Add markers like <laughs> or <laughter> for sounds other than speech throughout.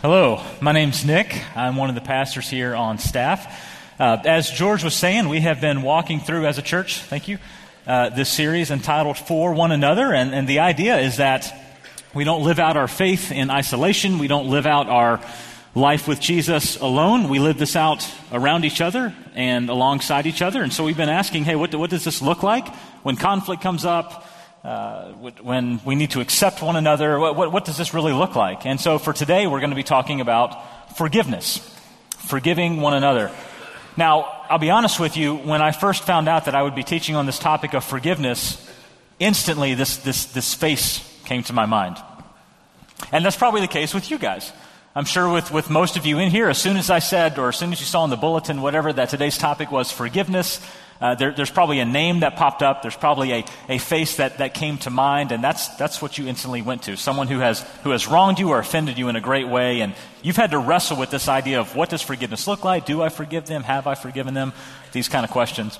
Hello, my name's Nick. I'm one of the pastors here on staff. Uh, as George was saying, we have been walking through as a church, thank you, uh, this series entitled For One Another. And, and the idea is that we don't live out our faith in isolation, we don't live out our life with Jesus alone. We live this out around each other and alongside each other. And so we've been asking, hey, what, what does this look like when conflict comes up? Uh, when we need to accept one another. What, what, what does this really look like? And so for today, we're going to be talking about forgiveness, forgiving one another. Now, I'll be honest with you, when I first found out that I would be teaching on this topic of forgiveness, instantly this, this, this face came to my mind. And that's probably the case with you guys. I'm sure with, with most of you in here, as soon as I said, or as soon as you saw in the bulletin, whatever, that today's topic was forgiveness, uh, there, there's probably a name that popped up. There's probably a, a face that, that came to mind, and that's, that's what you instantly went to. Someone who has, who has wronged you or offended you in a great way, and you've had to wrestle with this idea of what does forgiveness look like? Do I forgive them? Have I forgiven them? These kind of questions.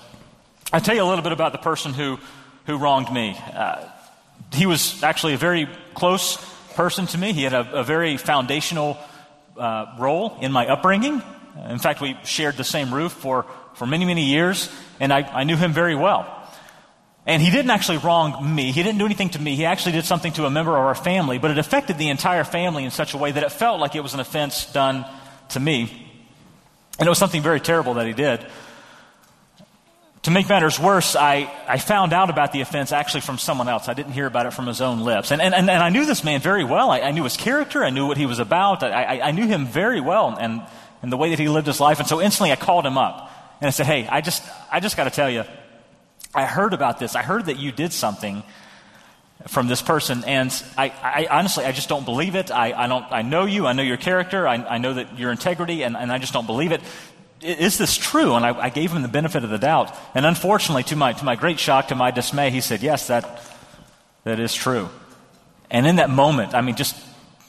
I'll tell you a little bit about the person who, who wronged me. Uh, he was actually a very close person to me. He had a, a very foundational uh, role in my upbringing. In fact, we shared the same roof for, for many, many years and I, I knew him very well. And he didn't actually wrong me. He didn't do anything to me. He actually did something to a member of our family, but it affected the entire family in such a way that it felt like it was an offense done to me. And it was something very terrible that he did. To make matters worse, I, I found out about the offense actually from someone else. I didn't hear about it from his own lips. And, and, and, I knew this man very well. I, I knew his character. I knew what he was about. I, I, I knew him very well and, and the way that he lived his life. And so instantly I called him up. And I said, Hey, I just, I just got to tell you, I heard about this. I heard that you did something from this person, and I, I honestly, I just don't believe it. I, I, don't, I know you, I know your character, I, I know that your integrity, and, and I just don't believe it. Is this true? And I, I gave him the benefit of the doubt. And unfortunately, to my, to my great shock, to my dismay, he said, Yes, that, that is true. And in that moment, I mean, just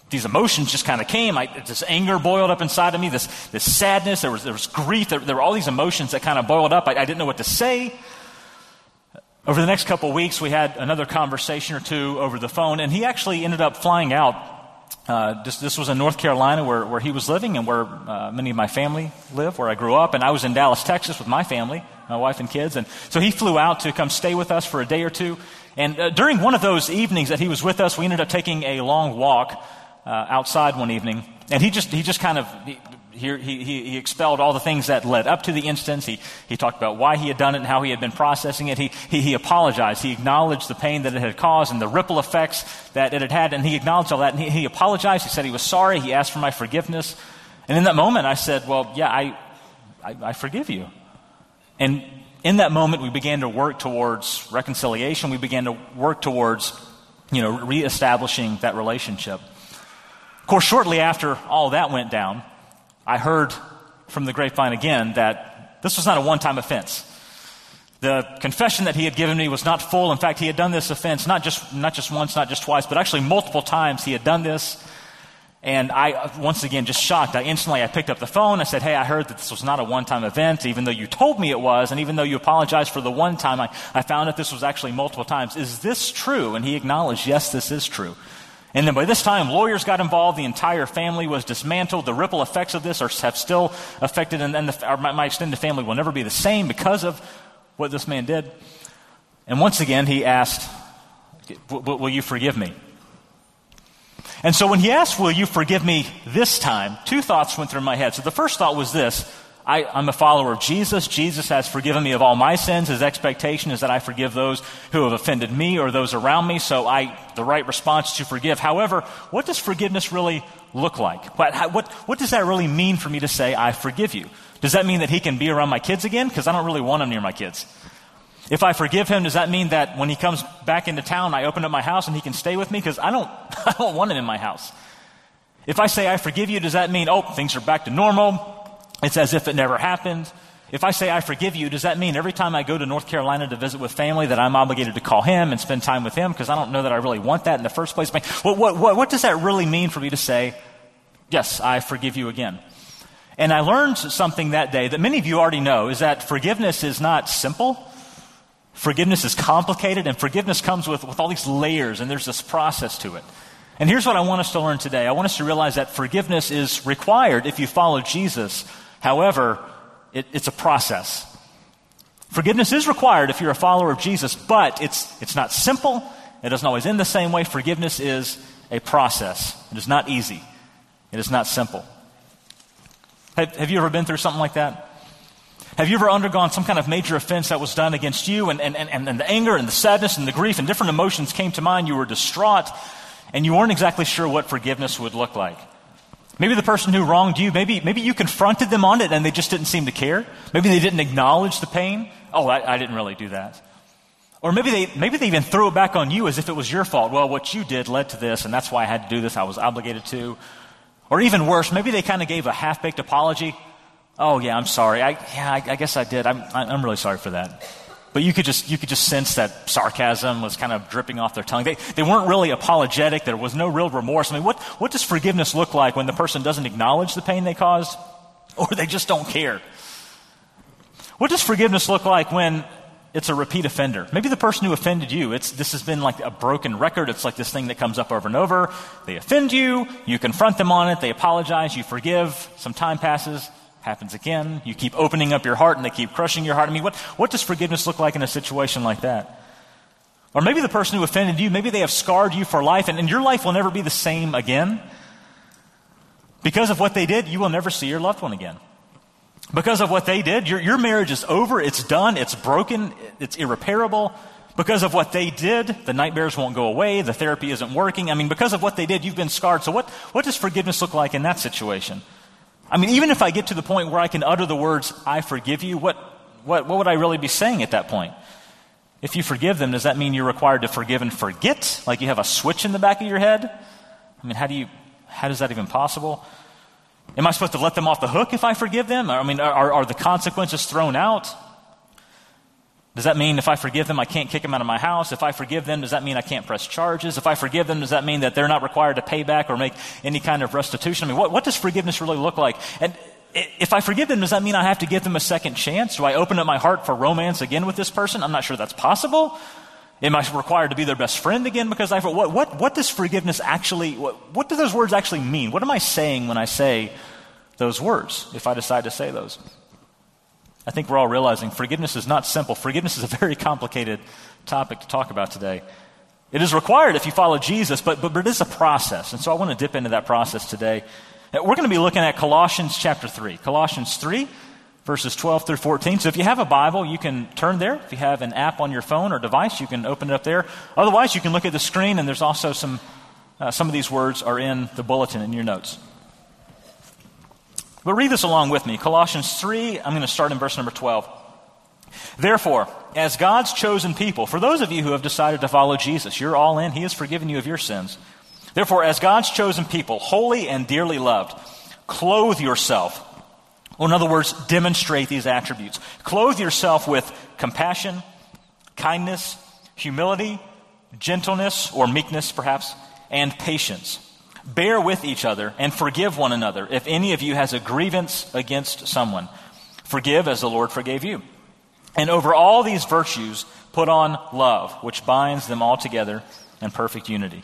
these emotions just kind of came. I, this anger boiled up inside of me, this, this sadness, there was, there was grief, there, there were all these emotions that kind of boiled up. I, I, didn't know what to say. Over the next couple of weeks, we had another conversation or two over the phone, and he actually ended up flying out. Uh, this, this, was in North Carolina where, where he was living and where uh, many of my family live, where I grew up. And I was in Dallas, Texas with my family, my wife and kids. And so he flew out to come stay with us for a day or two. And uh, during one of those evenings that he was with us, we ended up taking a long walk uh, outside one evening, and he just, he just kind of, he, he, he, he, expelled all the things that led up to the instance. He, he talked about why he had done it and how he had been processing it. He, he, he apologized. He acknowledged the pain that it had caused and the ripple effects that it had had, and he acknowledged all that. And he, he apologized. He said he was sorry. He asked for my forgiveness. And in that moment, I said, Well, yeah, I, I, I forgive you. And in that moment, we began to work towards reconciliation. We began to work towards, you know, reestablishing that relationship course, shortly after all that went down, I heard from the grapevine again that this was not a one time offense. The confession that he had given me was not full. In fact, he had done this offense not just, not just once, not just twice, but actually multiple times he had done this. And I, once again, just shocked. I instantly, I picked up the phone. I said, Hey, I heard that this was not a one-time event, even though you told me it was. And even though you apologized for the one time, I, I found that this was actually multiple times. Is this true? And he acknowledged, yes, this is true. And then by this time, lawyers got involved. The entire family was dismantled. The ripple effects of this are, have still affected, and, then the, my, my extended family will never be the same because of what this man did. And once again, he asked, Will you forgive me? And so when he asked, Will you forgive me this time? Two thoughts went through my head. So the first thought was this I, am a follower of Jesus. Jesus has forgiven me of all my sins. His expectation is that I forgive those who have offended me or those around me. So I, the right response to forgive. However, what does forgiveness really look like? What, what, what does that really mean for me to say, I forgive you? Does that mean that he can be around my kids again? Because I don't really want him near my kids. If I forgive him, does that mean that when he comes back into town, I open up my house and he can stay with me? Because I don't, <laughs> I don't want him in my house. If I say I forgive you, does that mean, oh, things are back to normal? It's as if it never happened. If I say I forgive you, does that mean every time I go to North Carolina to visit with family that I'm obligated to call him and spend time with him? Because I don't know that I really want that in the first place. What, what, what, what does that really mean for me to say, yes, I forgive you again? And I learned something that day that many of you already know is that forgiveness is not simple. Forgiveness is complicated, and forgiveness comes with, with all these layers, and there's this process to it. And here's what I want us to learn today. I want us to realize that forgiveness is required if you follow Jesus. However, it, it's a process. Forgiveness is required if you're a follower of Jesus, but it's, it's not simple. It doesn't always end the same way. Forgiveness is a process. It is not easy. It is not simple. Have, have you ever been through something like that? Have you ever undergone some kind of major offense that was done against you, and, and, and, and the anger and the sadness and the grief and different emotions came to mind? You were distraught, and you weren't exactly sure what forgiveness would look like. Maybe the person who wronged you, maybe, maybe you confronted them on it and they just didn't seem to care. Maybe they didn't acknowledge the pain. Oh, I, I didn't really do that. Or maybe they, maybe they even threw it back on you as if it was your fault. Well, what you did led to this, and that's why I had to do this. I was obligated to. Or even worse, maybe they kind of gave a half baked apology. Oh, yeah, I'm sorry. I, yeah, I, I guess I did. I'm, I'm really sorry for that. But you could just, you could just sense that sarcasm was kind of dripping off their tongue. They, they weren't really apologetic. There was no real remorse. I mean, what, what does forgiveness look like when the person doesn't acknowledge the pain they caused <laughs> or they just don't care? What does forgiveness look like when it's a repeat offender? Maybe the person who offended you, it's, this has been like a broken record. It's like this thing that comes up over and over. They offend you, you confront them on it, they apologize, you forgive, some time passes, happens again. You keep opening up your heart and they keep crushing your heart. I mean, what, what does forgiveness look like in a situation like that? Or maybe the person who offended you, maybe they have scarred you for life and, and your life will never be the same again. Because of what they did, you will never see your loved one again. Because of what they did, your, your marriage is over, it's done, it's broken, it's irreparable. Because of what they did, the nightmares won't go away, the therapy isn't working. I mean, because of what they did, you've been scarred. So, what, what does forgiveness look like in that situation? I mean, even if I get to the point where I can utter the words, I forgive you, what, what, what would I really be saying at that point? If you forgive them, does that mean you're required to forgive and forget? Like you have a switch in the back of your head? I mean, how do you, how is that even possible? Am I supposed to let them off the hook if I forgive them? I mean, are, are the consequences thrown out? Does that mean if I forgive them, I can't kick them out of my house? If I forgive them, does that mean I can't press charges? If I forgive them, does that mean that they're not required to pay back or make any kind of restitution? I mean, what, what does forgiveness really look like? And if I forgive them, does that mean I have to give them a second chance? Do I open up my heart for romance again with this person? I'm not sure that's possible. Am I required to be their best friend again because I what what what does forgiveness actually what, what do those words actually mean? What am I saying when I say those words if I decide to say those? I think we're all realizing forgiveness is not simple. Forgiveness is a very complicated topic to talk about today. It is required if you follow Jesus, but, but, but it is a process. And so I want to dip into that process today. We're going to be looking at Colossians chapter 3. Colossians 3, verses 12 through 14. So if you have a Bible, you can turn there. If you have an app on your phone or device, you can open it up there. Otherwise, you can look at the screen, and there's also some, uh, some of these words are in the bulletin in your notes. But read this along with me. Colossians 3, I'm going to start in verse number 12. Therefore, as God's chosen people, for those of you who have decided to follow Jesus, you're all in. He has forgiven you of your sins. Therefore, as God's chosen people, holy and dearly loved, clothe yourself. Or in other words, demonstrate these attributes. Clothe yourself with compassion, kindness, humility, gentleness, or meekness, perhaps, and patience Bear with each other and forgive one another if any of you has a grievance against someone. Forgive as the Lord forgave you. And over all these virtues, put on love, which binds them all together in perfect unity.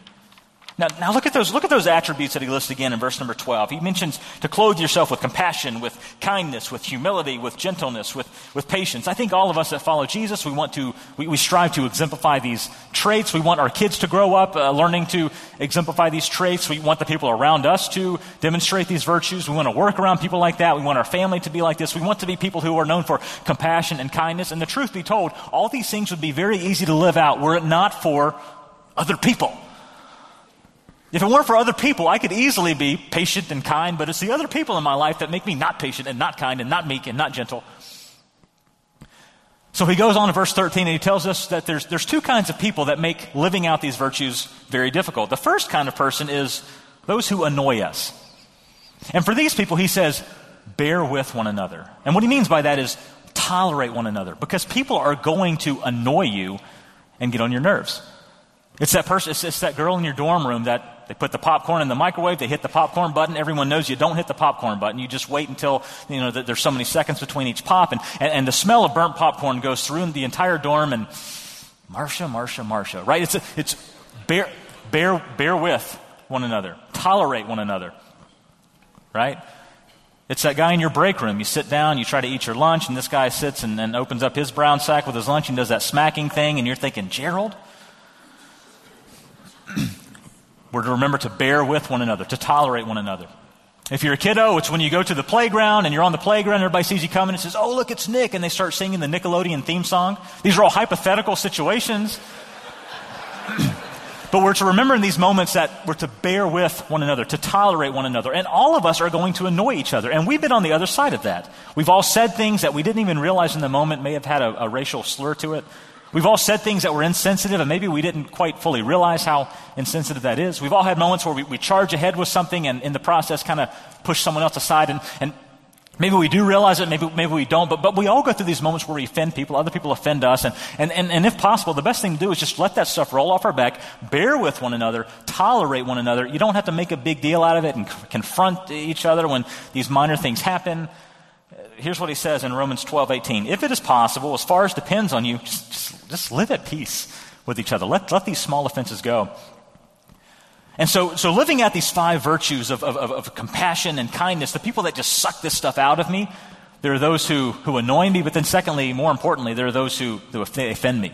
Now, now look at those, look at those attributes that he lists again in verse number 12. He mentions to clothe yourself with compassion, with kindness, with humility, with gentleness, with, with patience. I think all of us that follow Jesus, we want to, we, we strive to exemplify these traits. We want our kids to grow up uh, learning to exemplify these traits. We want the people around us to demonstrate these virtues. We want to work around people like that. We want our family to be like this. We want to be people who are known for compassion and kindness. And the truth be told, all these things would be very easy to live out were it not for other people. If it weren't for other people, I could easily be patient and kind, but it's the other people in my life that make me not patient and not kind and not meek and not gentle. So he goes on to verse 13 and he tells us that there's, there's two kinds of people that make living out these virtues very difficult. The first kind of person is those who annoy us. And for these people, he says, bear with one another. And what he means by that is tolerate one another because people are going to annoy you and get on your nerves. It's that person, it's, it's that girl in your dorm room that they put the popcorn in the microwave, they hit the popcorn button. Everyone knows you don't hit the popcorn button. You just wait until, you know, there's so many seconds between each pop. And, and, and the smell of burnt popcorn goes through the entire dorm. And Marcia, Marcia, Marcia, right? It's, a, it's bear, bear, bear with one another, tolerate one another. Right? It's that guy in your break room. You sit down, you try to eat your lunch, and this guy sits and, and opens up his brown sack with his lunch and does that smacking thing, and you're thinking, Gerald? We're to remember to bear with one another, to tolerate one another. If you're a kiddo, it's when you go to the playground and you're on the playground, everybody sees you coming and says, Oh, look, it's Nick. And they start singing the Nickelodeon theme song. These are all hypothetical situations. <clears throat> but we're to remember in these moments that we're to bear with one another, to tolerate one another. And all of us are going to annoy each other. And we've been on the other side of that. We've all said things that we didn't even realize in the moment may have had a, a racial slur to it. We've all said things that were insensitive, and maybe we didn't quite fully realize how insensitive that is. We've all had moments where we, we charge ahead with something and in the process kind of push someone else aside. And, and maybe we do realize it, maybe, maybe we don't, but, but we all go through these moments where we offend people, other people offend us. And, and, and, and if possible, the best thing to do is just let that stuff roll off our back, bear with one another, tolerate one another. You don't have to make a big deal out of it and confront each other when these minor things happen uh, here's what he says in Romans 12, 18. If it is possible, as far as depends on you, just, just, just live at peace with each other. Let, let these small offenses go. And so, so living out these five virtues of, of, of, compassion and kindness, the people that just suck this stuff out of me, there are those who, who annoy me, but then secondly, more importantly, there are those who, who offend me.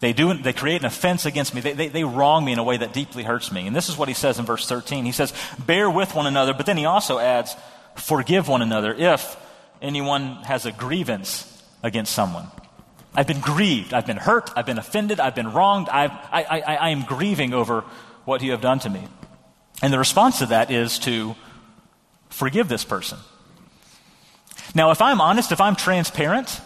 They, do, they create an offense against me. They, they, they wrong me in a way that deeply hurts me. And this is what he says in verse 13. He says, bear with one another, but then he also adds, forgive one another if anyone has a grievance against someone. I've been grieved. I've been hurt. I've been offended. I've been wronged. I've, I, I, I am grieving over what you have done to me. And the response to that is to forgive this person. Now, if I'm honest, if I'm transparent,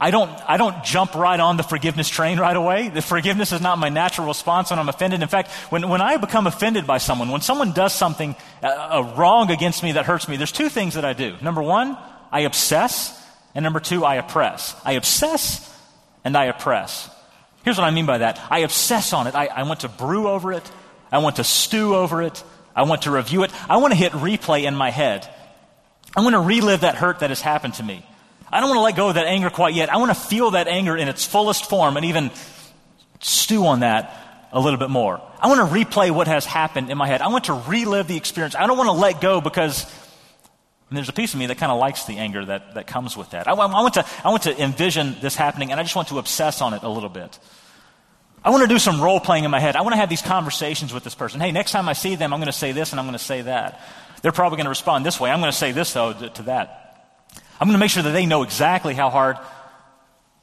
I don't, I don't jump right on the forgiveness train right away. The forgiveness is not my natural response when I'm offended. In fact, when, when I become offended by someone, when someone does something uh, uh, wrong against me that hurts me, there's two things that I do. Number one, I obsess. And number two, I oppress. I obsess and I oppress. Here's what I mean by that I obsess on it. I, I want to brew over it. I want to stew over it. I want to review it. I want to hit replay in my head. I want to relive that hurt that has happened to me. I don't want to let go of that anger quite yet. I want to feel that anger in its fullest form and even stew on that a little bit more. I want to replay what has happened in my head. I want to relive the experience. I don't want to let go because there's a piece of me that kind of likes the anger that, that comes with that. I, I, want to, I want to envision this happening and I just want to obsess on it a little bit. I want to do some role playing in my head. I want to have these conversations with this person. Hey, next time I see them, I'm going to say this and I'm going to say that. They're probably going to respond this way. I'm going to say this, though, to, to that. I'm going to make sure that they know exactly how hard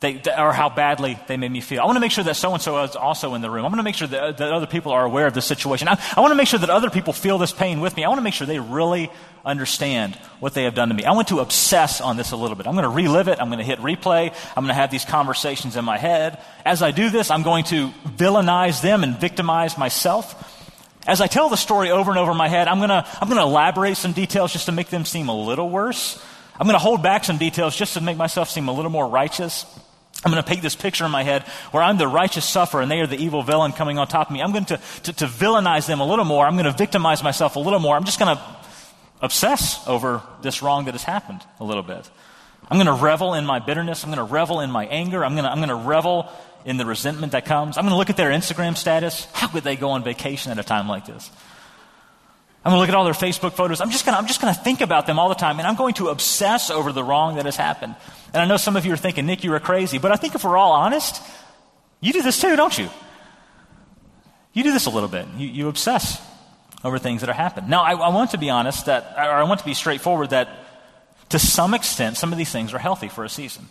they, or how badly they made me feel. I want to make sure that so and so is also in the room. I want to make sure that, uh, that other people are aware of the situation. I, I want to make sure that other people feel this pain with me. I want to make sure they really understand what they have done to me. I want to obsess on this a little bit. I'm going to relive it. I'm going to hit replay. I'm going to have these conversations in my head. As I do this, I'm going to villainize them and victimize myself. As I tell the story over and over in my head, I'm going to, I'm going to elaborate some details just to make them seem a little worse. I'm going to hold back some details just to make myself seem a little more righteous. I'm going to paint this picture in my head where I'm the righteous sufferer and they are the evil villain coming on top of me. I'm going to, to, to villainize them a little more. I'm going to victimize myself a little more. I'm just going to obsess over this wrong that has happened a little bit. I'm going to revel in my bitterness. I'm going to revel in my anger. I'm going to, I'm going to revel in the resentment that comes. I'm going to look at their Instagram status. How could they go on vacation at a time like this? I'm going to look at all their Facebook photos. I'm just going to, I'm just going to think about them all the time, and I'm going to obsess over the wrong that has happened. And I know some of you are thinking, Nick, you are crazy, but I think if we're all honest, you do this too, don't you? You do this a little bit. You, you obsess over things that are happening. Now, I, I want to be honest that, or I want to be straightforward that to some extent, some of these things are healthy for a season.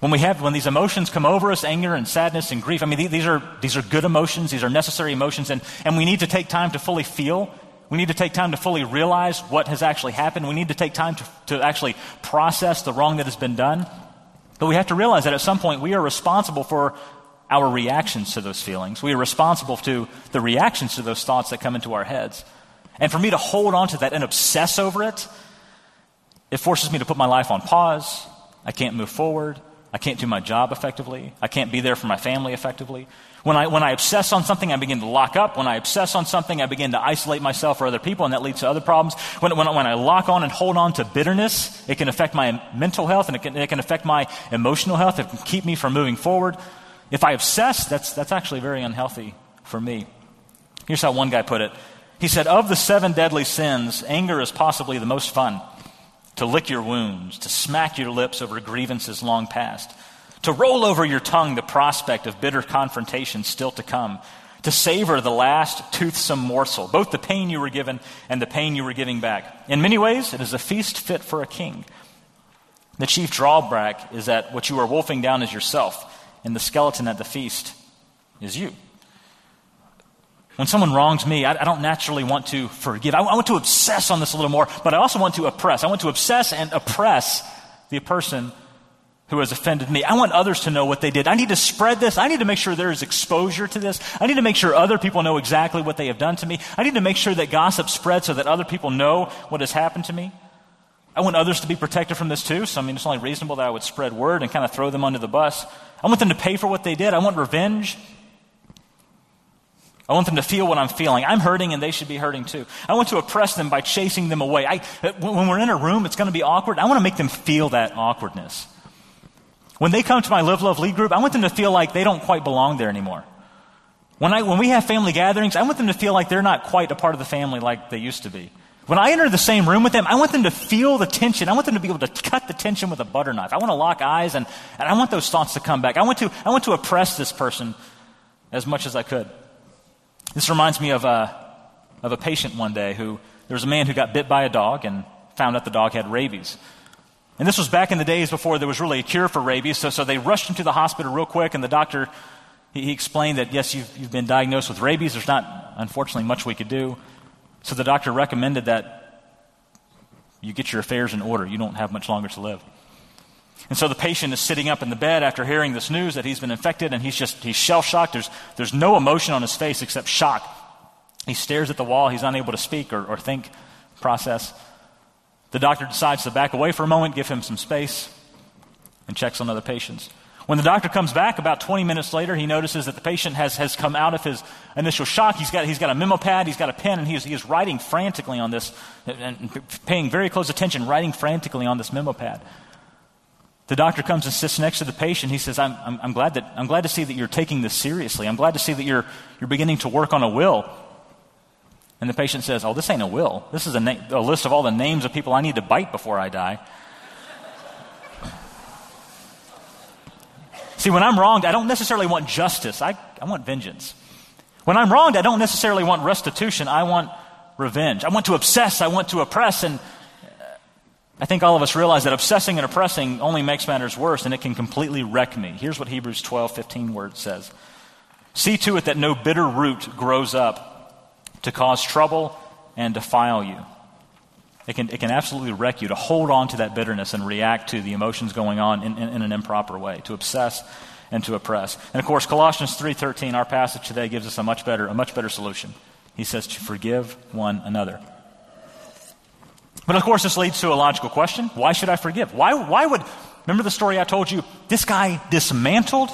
When we have, when these emotions come over us, anger and sadness and grief, I mean, these are, these are good emotions, these are necessary emotions, and, and we need to take time to fully feel we need to take time to fully realize what has actually happened. We need to take time to, to actually process the wrong that has been done. But we have to realize that at some point we are responsible for our reactions to those feelings. We are responsible to the reactions to those thoughts that come into our heads. And for me to hold on to that and obsess over it, it forces me to put my life on pause. I can't move forward. I can't do my job effectively. I can't be there for my family effectively. When I, when I obsess on something, I begin to lock up. When I obsess on something, I begin to isolate myself or other people, and that leads to other problems. When, when, when I lock on and hold on to bitterness, it can affect my mental health and it can, it can affect my emotional health. It can keep me from moving forward. If I obsess, that's, that's actually very unhealthy for me. Here's how one guy put it He said, Of the seven deadly sins, anger is possibly the most fun. To lick your wounds, to smack your lips over grievances long past, to roll over your tongue the prospect of bitter confrontation still to come, to savor the last toothsome morsel, both the pain you were given and the pain you were giving back. In many ways, it is a feast fit for a king. The chief drawback is that what you are wolfing down is yourself, and the skeleton at the feast is you. When someone wrongs me, I, I don't naturally want to forgive. I, I want to obsess on this a little more, but I also want to oppress. I want to obsess and oppress the person who has offended me. I want others to know what they did. I need to spread this. I need to make sure there is exposure to this. I need to make sure other people know exactly what they have done to me. I need to make sure that gossip spreads so that other people know what has happened to me. I want others to be protected from this too. So, I mean, it's only reasonable that I would spread word and kind of throw them under the bus. I want them to pay for what they did. I want revenge. I want them to feel what I'm feeling. I'm hurting and they should be hurting too. I want to oppress them by chasing them away. I, when we're in a room, it's going to be awkward. I want to make them feel that awkwardness. When they come to my Live Love Lead group, I want them to feel like they don't quite belong there anymore. When, I, when we have family gatherings, I want them to feel like they're not quite a part of the family like they used to be. When I enter the same room with them, I want them to feel the tension. I want them to be able to cut the tension with a butter knife. I want to lock eyes and, and I want those thoughts to come back. I want to, I want to oppress this person as much as I could. This reminds me of a, of a patient one day who, there was a man who got bit by a dog and found out the dog had rabies. And this was back in the days before there was really a cure for rabies, so, so they rushed him to the hospital real quick, and the doctor, he, he explained that, yes, you've, you've been diagnosed with rabies. There's not, unfortunately, much we could do. So the doctor recommended that you get your affairs in order. You don't have much longer to live. And so the patient is sitting up in the bed after hearing this news that he's been infected, and he's just, he's shell shocked. There's, there's no emotion on his face except shock. He stares at the wall. He's unable to speak or, or think, process. The doctor decides to back away for a moment, give him some space, and checks on other patients. When the doctor comes back about 20 minutes later, he notices that the patient has, has come out of his initial shock. He's got, he's got a memo pad, he's got a pen, and he is, he is writing frantically on this, and paying very close attention, writing frantically on this memo pad. The doctor comes and sits next to the patient. He says, I'm, I'm, I'm, glad, that, I'm glad to see that you're taking this seriously. I'm glad to see that you're, you're beginning to work on a will. And the patient says, Oh, this ain't a will. This is a, na- a list of all the names of people I need to bite before I die. See, when I'm wronged, I don't necessarily want justice, I, I want vengeance. When I'm wronged, I don't necessarily want restitution, I want revenge. I want to obsess, I want to oppress, and uh, I think all of us realize that obsessing and oppressing only makes matters worse, and it can completely wreck me. Here's what Hebrews 12 15 word says See to it that no bitter root grows up to cause trouble and defile you. It can, it can absolutely wreck you to hold on to that bitterness and react to the emotions going on in, in, in an improper way, to obsess and to oppress. And of course, Colossians 3.13, our passage today, gives us a much better, a much better solution. He says to forgive one another. But of course, this leads to a logical question. Why should I forgive? Why, why would, remember the story I told you? This guy dismantled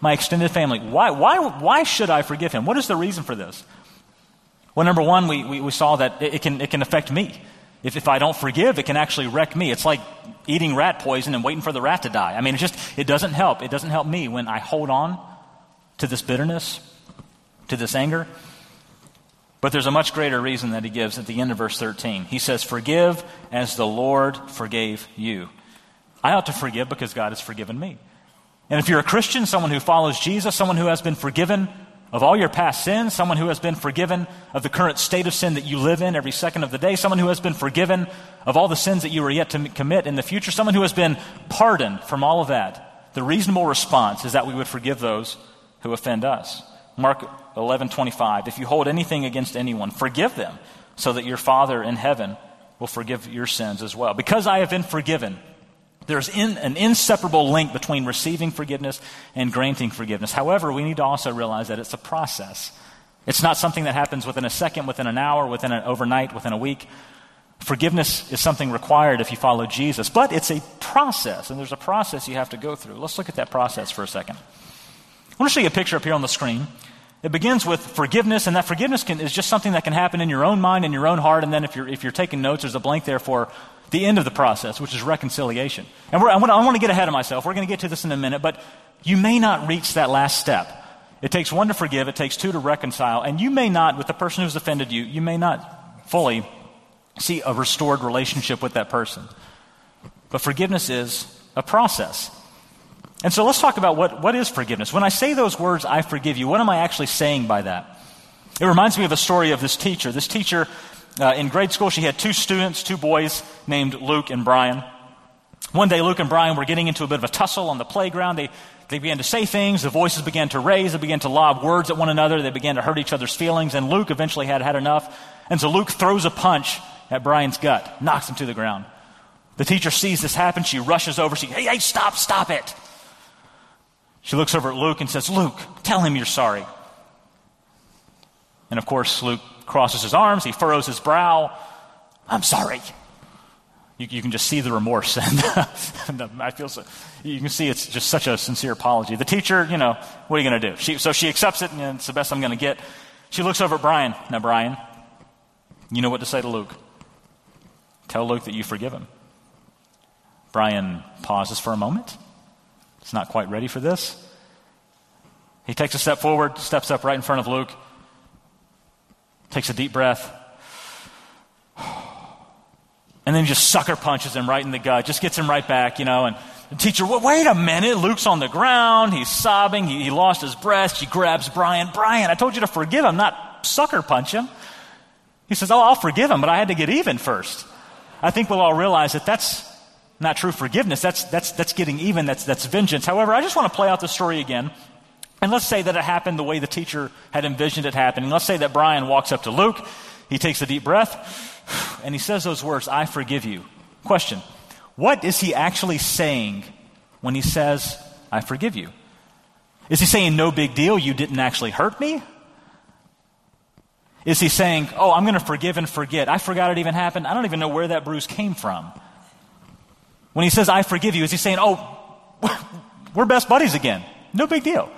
my extended family. Why, why, why should I forgive him? What is the reason for this? Well, number one, we, we, we saw that it, it, can, it can affect me. If, if I don't forgive, it can actually wreck me. It's like eating rat poison and waiting for the rat to die. I mean, it just, it doesn't help. It doesn't help me when I hold on to this bitterness, to this anger. But there's a much greater reason that he gives at the end of verse 13. He says, Forgive as the Lord forgave you. I ought to forgive because God has forgiven me. And if you're a Christian, someone who follows Jesus, someone who has been forgiven of all your past sins, someone who has been forgiven of the current state of sin that you live in every second of the day, someone who has been forgiven of all the sins that you are yet to commit in the future, someone who has been pardoned from all of that. The reasonable response is that we would forgive those who offend us. Mark 11:25 If you hold anything against anyone, forgive them, so that your Father in heaven will forgive your sins as well. Because I have been forgiven, there's in, an inseparable link between receiving forgiveness and granting forgiveness. However, we need to also realize that it's a process. It's not something that happens within a second, within an hour, within an overnight, within a week. Forgiveness is something required if you follow Jesus, but it's a process, and there's a process you have to go through. Let's look at that process for a second. I want to show you a picture up here on the screen. It begins with forgiveness, and that forgiveness can, is just something that can happen in your own mind, in your own heart, and then if you're, if you're taking notes, there's a blank there for the end of the process, which is reconciliation. And I want, to get ahead of myself. We're going to get to this in a minute, but you may not reach that last step. It takes one to forgive, it takes two to reconcile. And you may not, with the person who's offended you, you may not fully see a restored relationship with that person. But forgiveness is a process. And so let's talk about what, what is forgiveness. When I say those words, I forgive you, what am I actually saying by that? It reminds me of a story of this teacher. This teacher uh, in grade school, she had two students, two boys named Luke and Brian. One day, Luke and Brian were getting into a bit of a tussle on the playground. They, they began to say things. The voices began to raise. They began to lob words at one another. They began to hurt each other's feelings. And Luke eventually had had enough. And so Luke throws a punch at Brian's gut, knocks him to the ground. The teacher sees this happen. She rushes over. She, hey, hey, stop, stop it. She looks over at Luke and says, Luke, tell him you're sorry. And of course, Luke crosses his arms. He furrows his brow. I'm sorry. You, you, can just see the remorse, <laughs> and, I feel so. You can see it's just such a sincere apology. The teacher, you know, what are you going to do? She, so she accepts it, and it's the best I'm going to get. She looks over at Brian. Now, Brian, you know what to say to Luke. Tell Luke that you forgive him. Brian pauses for a moment. He's not quite ready for this. He takes a step forward, steps up right in front of Luke, takes a deep breath. And then just sucker punches him right in the gut, just gets him right back, you know. And the teacher, wait a minute. Luke's on the ground. He's sobbing. He, he lost his breath. She grabs Brian. Brian, I told you to forgive him, not sucker punch him. He says, Oh, I'll forgive him, but I had to get even first. I think we'll all realize that that's not true forgiveness. That's, that's, that's getting even. That's, that's vengeance. However, I just want to play out the story again. And let's say that it happened the way the teacher had envisioned it happening. Let's say that Brian walks up to Luke. He takes a deep breath and he says those words, I forgive you. Question What is he actually saying when he says, I forgive you? Is he saying, no big deal, you didn't actually hurt me? Is he saying, oh, I'm going to forgive and forget? I forgot it even happened. I don't even know where that bruise came from. When he says, I forgive you, is he saying, oh, <laughs> we're best buddies again? No big deal.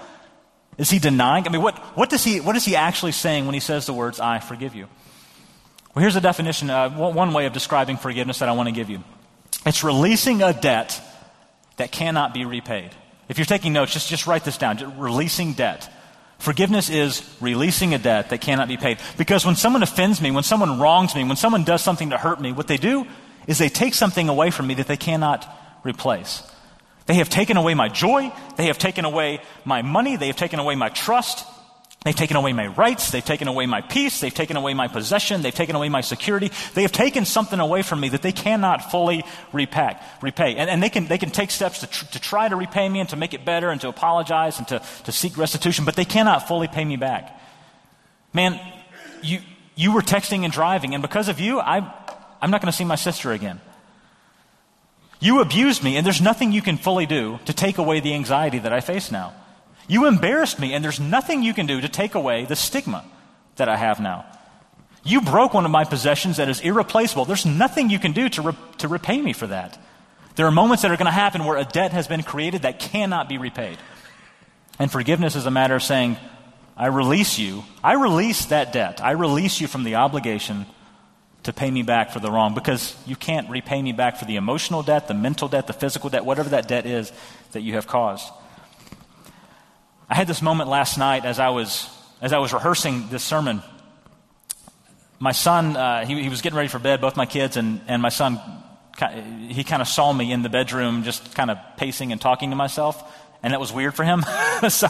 Is he denying? I mean, what, what, does he, what is he actually saying when he says the words, I forgive you? Well, here's a definition, uh, one way of describing forgiveness that I want to give you it's releasing a debt that cannot be repaid. If you're taking notes, just, just write this down. Releasing debt. Forgiveness is releasing a debt that cannot be paid. Because when someone offends me, when someone wrongs me, when someone does something to hurt me, what they do is they take something away from me that they cannot replace. They have taken away my joy. They have taken away my money. They have taken away my trust. They've taken away my rights. They've taken away my peace. They've taken away my possession. They've taken away my security. They have taken something away from me that they cannot fully repay. repay. And, and they, can, they can take steps to, tr- to try to repay me and to make it better and to apologize and to, to seek restitution, but they cannot fully pay me back. Man, you, you were texting and driving, and because of you, I, I'm not going to see my sister again. You abused me, and there's nothing you can fully do to take away the anxiety that I face now. You embarrassed me, and there's nothing you can do to take away the stigma that I have now. You broke one of my possessions that is irreplaceable. There's nothing you can do to, re- to repay me for that. There are moments that are going to happen where a debt has been created that cannot be repaid. And forgiveness is a matter of saying, I release you. I release that debt. I release you from the obligation to pay me back for the wrong because you can't repay me back for the emotional debt, the mental debt, the physical debt, whatever that debt is that you have caused. I had this moment last night as I was, as I was rehearsing this sermon. My son, uh, he, he was getting ready for bed, both my kids, and, and my son, he kind of saw me in the bedroom just kind of pacing and talking to myself, and that was weird for him. <laughs> so,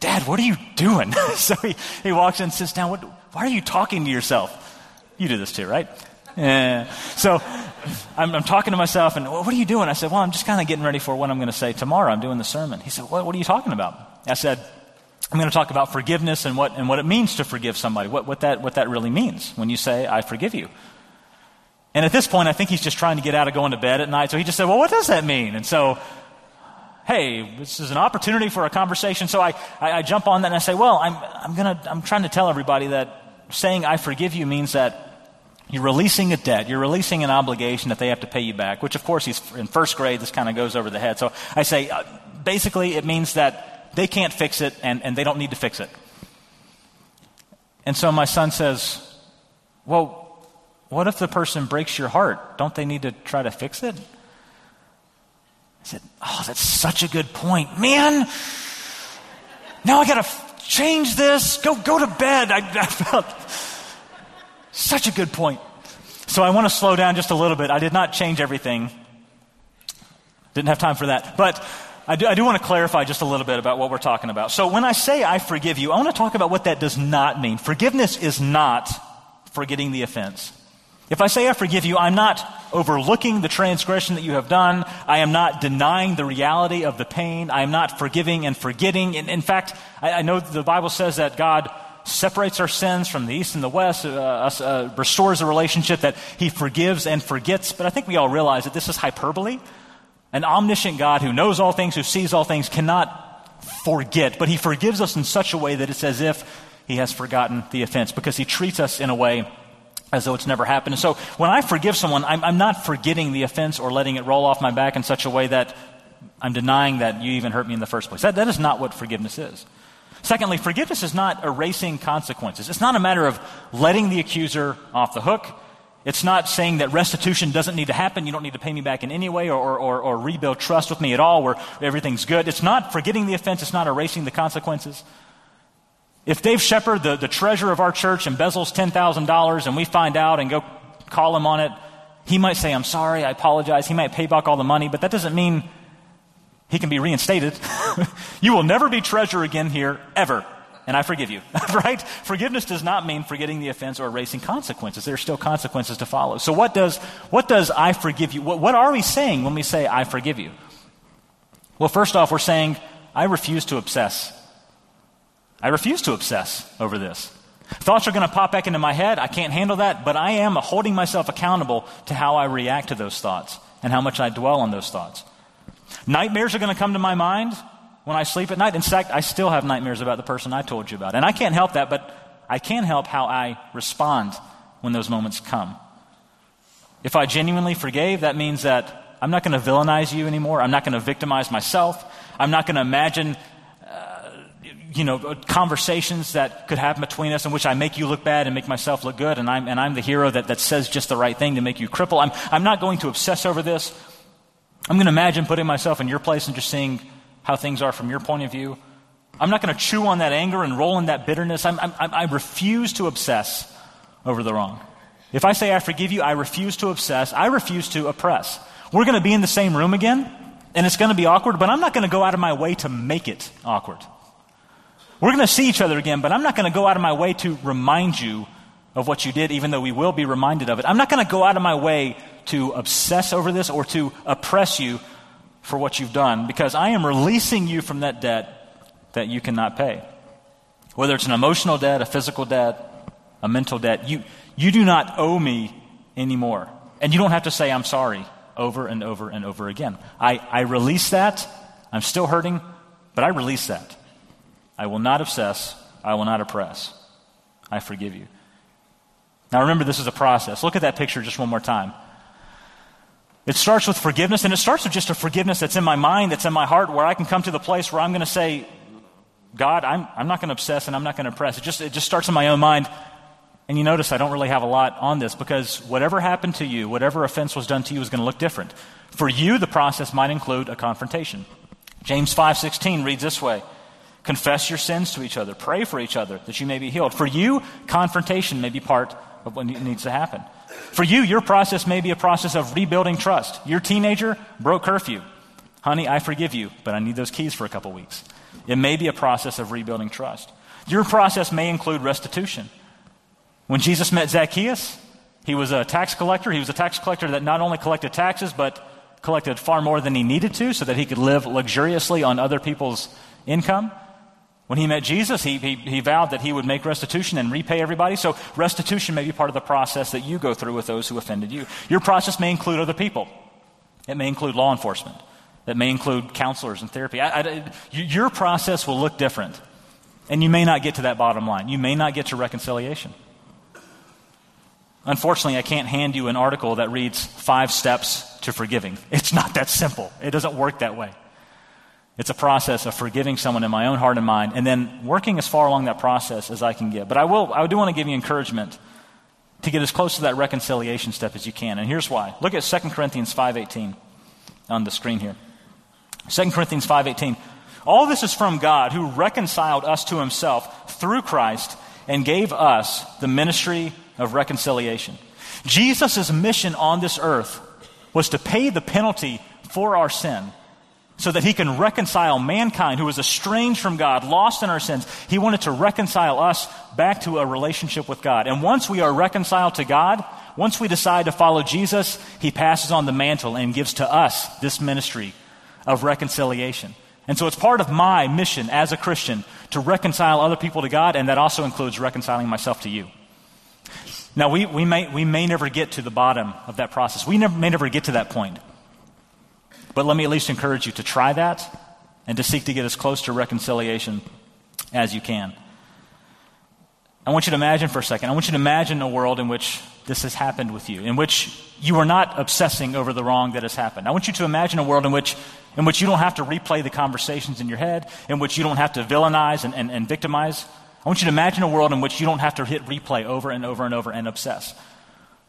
Dad, what are you doing? <laughs> so he, he walks in sits down. What, why are you talking to yourself? You do this too, right? Yeah. So I'm, I'm, talking to myself, and what are you doing? I said, Well, I'm just kind of getting ready for what I'm going to say tomorrow. I'm doing the sermon. He said, What, what are you talking about? I said, I'm going to talk about forgiveness and what, and what it means to forgive somebody, what, what, that, what that really means when you say, I forgive you. And at this point, I think he's just trying to get out of going to bed at night. So he just said, Well, what does that mean? And so, hey, this is an opportunity for a conversation. So I, I, I jump on that and I say, Well, I'm, I'm, gonna, I'm trying to tell everybody that saying I forgive you means that you're releasing a debt. You're releasing an obligation that they have to pay you back, which, of course, he's in first grade. This kind of goes over the head. So I say, uh, basically, it means that they can't fix it and, and they don't need to fix it. And so my son says, Well, what if the person breaks your heart? Don't they need to try to fix it? I said, Oh, that's such a good point. Man, now I got to change this. Go, go to bed. I, I felt such a good point. So I want to slow down just a little bit. I did not change everything. Didn't have time for that. But I do, I do want to clarify just a little bit about what we're talking about. So when I say I forgive you, I want to talk about what that does not mean. Forgiveness is not forgetting the offense. If I say I forgive you, I'm not overlooking the transgression that you have done. I am not denying the reality of the pain. I am not forgiving and forgetting. In, in fact, I, I, know the Bible says that God separates our sins from the east and the west, uh, uh, restores a relationship that He forgives and forgets. But I think we all realize that this is hyperbole. An omniscient God who knows all things, who sees all things, cannot forget. But He forgives us in such a way that it's as if He has forgotten the offense because He treats us in a way as though it's never happened. And so when I forgive someone, I'm, I'm, not forgetting the offense or letting it roll off my back in such a way that I'm denying that you even hurt me in the first place. That, that is not what forgiveness is. Secondly, forgiveness is not erasing consequences. It's not a matter of letting the accuser off the hook. It's not saying that restitution doesn't need to happen. You don't need to pay me back in any way or, or, or rebuild trust with me at all where everything's good. It's not forgetting the offense. It's not erasing the consequences. If Dave Shepard, the, the treasurer of our church, embezzles $10,000 and we find out and go call him on it, he might say, I'm sorry, I apologize. He might pay back all the money, but that doesn't mean he can be reinstated. <laughs> you will never be treasurer again here, ever. And I forgive you, <laughs> right? Forgiveness does not mean forgetting the offense or erasing consequences. There are still consequences to follow. So, what does, what does I forgive you? What, what are we saying when we say I forgive you? Well, first off, we're saying I refuse to obsess I refuse to obsess over this. Thoughts are going to pop back into my head. I can't handle that, but I am holding myself accountable to how I react to those thoughts and how much I dwell on those thoughts. Nightmares are going to come to my mind when I sleep at night. In fact, I still have nightmares about the person I told you about. And I can't help that, but I can help how I respond when those moments come. If I genuinely forgave, that means that I'm not going to villainize you anymore. I'm not going to victimize myself. I'm not going to imagine you know, conversations that could happen between us in which I make you look bad and make myself look good, and I'm, and I'm the hero that, that says just the right thing to make you cripple. I'm, I'm not going to obsess over this. I'm going to imagine putting myself in your place and just seeing how things are from your point of view. I'm not going to chew on that anger and roll in that bitterness. I'm, I'm, I refuse to obsess over the wrong. If I say I forgive you, I refuse to obsess. I refuse to oppress. We're going to be in the same room again, and it's going to be awkward, but I'm not going to go out of my way to make it awkward. We're going to see each other again, but I'm not going to go out of my way to remind you of what you did, even though we will be reminded of it. I'm not going to go out of my way to obsess over this or to oppress you for what you've done because I am releasing you from that debt that you cannot pay. Whether it's an emotional debt, a physical debt, a mental debt, you, you do not owe me anymore. And you don't have to say, I'm sorry, over and over and over again. I, I release that. I'm still hurting, but I release that. I will not obsess. I will not oppress. I forgive you. Now remember, this is a process. Look at that picture just one more time. It starts with forgiveness, and it starts with just a forgiveness that's in my mind, that's in my heart, where I can come to the place where I'm going to say, God, I'm, I'm not going to obsess and I'm not going to oppress. It just, it just starts in my own mind. And you notice I don't really have a lot on this because whatever happened to you, whatever offense was done to you is going to look different. For you, the process might include a confrontation. James 5:16 reads this way: Confess your sins to each other. Pray for each other that you may be healed. For you, confrontation may be part of what needs to happen. For you, your process may be a process of rebuilding trust. Your teenager broke curfew. Honey, I forgive you, but I need those keys for a couple weeks. It may be a process of rebuilding trust. Your process may include restitution. When Jesus met Zacchaeus, he was a tax collector. He was a tax collector that not only collected taxes, but collected far more than he needed to so that he could live luxuriously on other people's income. When he met Jesus, he, he, he, vowed that he would make restitution and repay everybody. So, restitution may be part of the process that you go through with those who offended you. Your process may include other people, it may include law enforcement, it may include counselors and therapy. I, I, your process will look different, and you may not get to that bottom line. You may not get to reconciliation. Unfortunately, I can't hand you an article that reads five steps to forgiving. It's not that simple, it doesn't work that way. It's a process of forgiving someone in my own heart and mind, and then working as far along that process as I can get. But I will, I do want to give you encouragement to get as close to that reconciliation step as you can. And here's why. Look at 2 Corinthians 5.18 on the screen here. 2 Corinthians 5.18. All this is from God who reconciled us to himself through Christ and gave us the ministry of reconciliation. Jesus' mission on this earth was to pay the penalty for our sin so that he can reconcile mankind who was estranged from God, lost in our sins. He wanted to reconcile us back to a relationship with God. And once we are reconciled to God, once we decide to follow Jesus, he passes on the mantle and gives to us this ministry of reconciliation. And so it's part of my mission as a Christian to reconcile other people to God, and that also includes reconciling myself to you. Now, we, we, may, we may never get to the bottom of that process. We never, may never get to that point. But let me at least encourage you to try that and to seek to get as close to reconciliation as you can. I want you to imagine for a second, I want you to imagine a world in which this has happened with you, in which you are not obsessing over the wrong that has happened. I want you to imagine a world in which, in which you don't have to replay the conversations in your head, in which you don't have to villainize and, and, and victimize. I want you to imagine a world in which you don't have to hit replay over and over and over and obsess.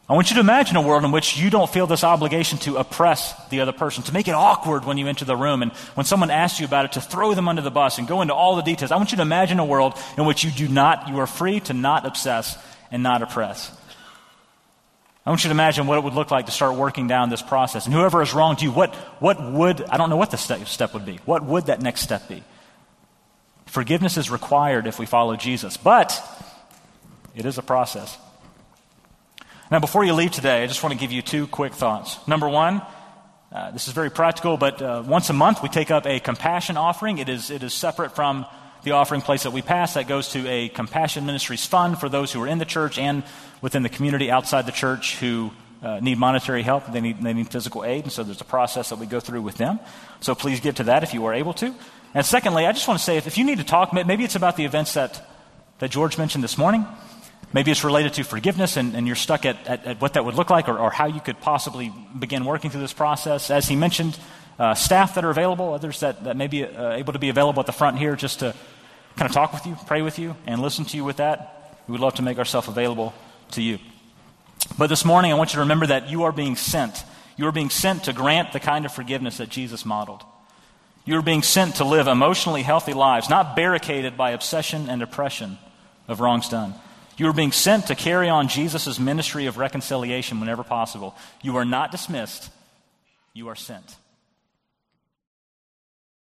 I want you to imagine a world in which you don't feel this obligation to oppress the other person, to make it awkward when you enter the room, and when someone asks you about it, to throw them under the bus and go into all the details. I want you to imagine a world in which you do not, you are free to not obsess and not oppress. I want you to imagine what it would look like to start working down this process. And whoever has wronged you, what, what would, I don't know what the step, step would be. What would that next step be? Forgiveness is required if we follow Jesus, but it is a process. Now, before you leave today, I just want to give you two quick thoughts. Number one, uh, this is very practical, but uh, once a month we take up a compassion offering. It is, it is separate from the offering place that we pass. That goes to a compassion ministries fund for those who are in the church and within the community outside the church who uh, need monetary help. They need, they need physical aid, and so there's a process that we go through with them. So please give to that if you are able to. And secondly, I just want to say if, if you need to talk, maybe it's about the events that, that George mentioned this morning. Maybe it's related to forgiveness and, and you're stuck at, at, at, what that would look like or, or, how you could possibly begin working through this process. As he mentioned, uh, staff that are available, others that, that may be uh, able to be available at the front here just to kind of talk with you, pray with you, and listen to you with that. We would love to make ourselves available to you. But this morning, I want you to remember that you are being sent. You are being sent to grant the kind of forgiveness that Jesus modeled. You are being sent to live emotionally healthy lives, not barricaded by obsession and oppression of wrongs done. You are being sent to carry on Jesus' ministry of reconciliation whenever possible. You are not dismissed, you are sent.